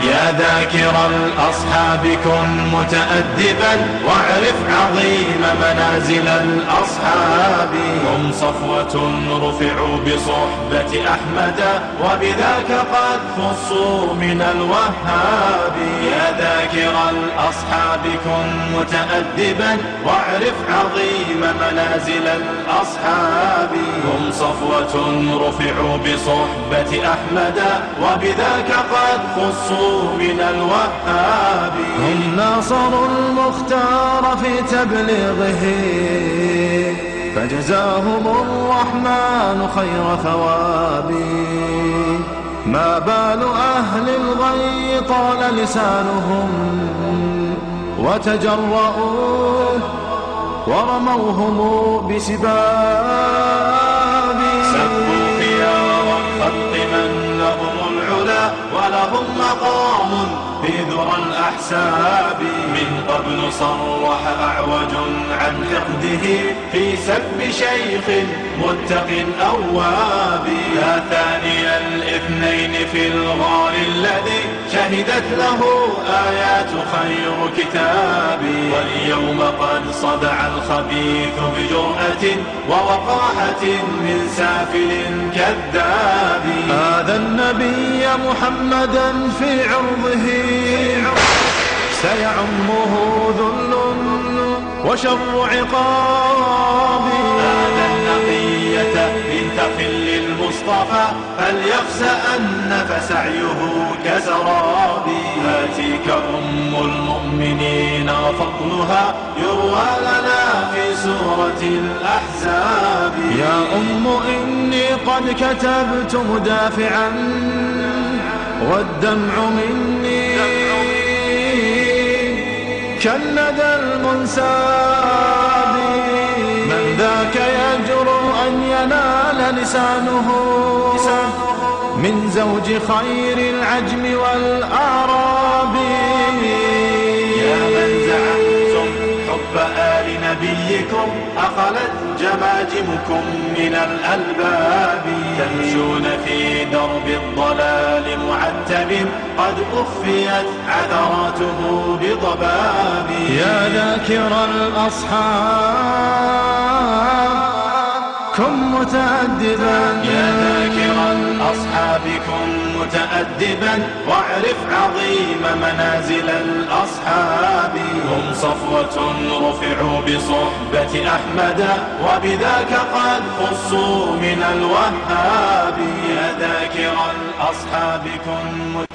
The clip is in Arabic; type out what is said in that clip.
يا ذاكر الأصحاب كن متأدبا واعرف عظيم منازل الأصحاب. هم صفوة رفعوا بصحبة أحمد وبذاك قد خصوا من الوهاب. يا ذاكر الأصحاب كن متأدبا واعرف عظيم منازل الأصحاب. هم صفوة رفعوا بصحبة أحمد وبذاك قد خصوا من الوهاب. هم ناصروا المختار في تبليغه. فجزاهم الرحمن خير ثواب. ما بال أهل الغي طال لسانهم. وتجرؤوا ورموهم بسباب. ذرى الأحساب. من قبل صرح أعوج عن حقده في سب شيخ متق أواب. يا ثاني الإثنين في الغار الذي شهدت له آيات خير كتاب. واليوم قد صدع الخبيث بجرأة ووقاحة من سافل كذاب. هذا النبي محمدا في عرضه. سيعمه ذل وشر عقاب. بنت خل المصطفى فليخسأن فسعيه كسراب هاتيك أم المؤمنين وفضلها يروى لنا في سورة الأحزاب. يا أم إني قد كتبت مدافعا والدمع مني كالندى المنساب. من ذاك أن ينال لسانه. من زوج خير العجم والأعراب. يا من زعمتم حب آل نبيكم أخلت جماجمكم من الألباب. تمشون في درب الضلال معتب قد أخفيت عثراته بضباب. يا ذاكر الأصحاب. كن متأدبا. يا ذاكر الأصحاب كن متأدبا. واعرف عظيم منازل الأصحاب. هم صفوة رفعوا بصحبة أحمد وبذاك قد خصوا من الوهاب. يا ذاكر الأصحاب كن متأدبا.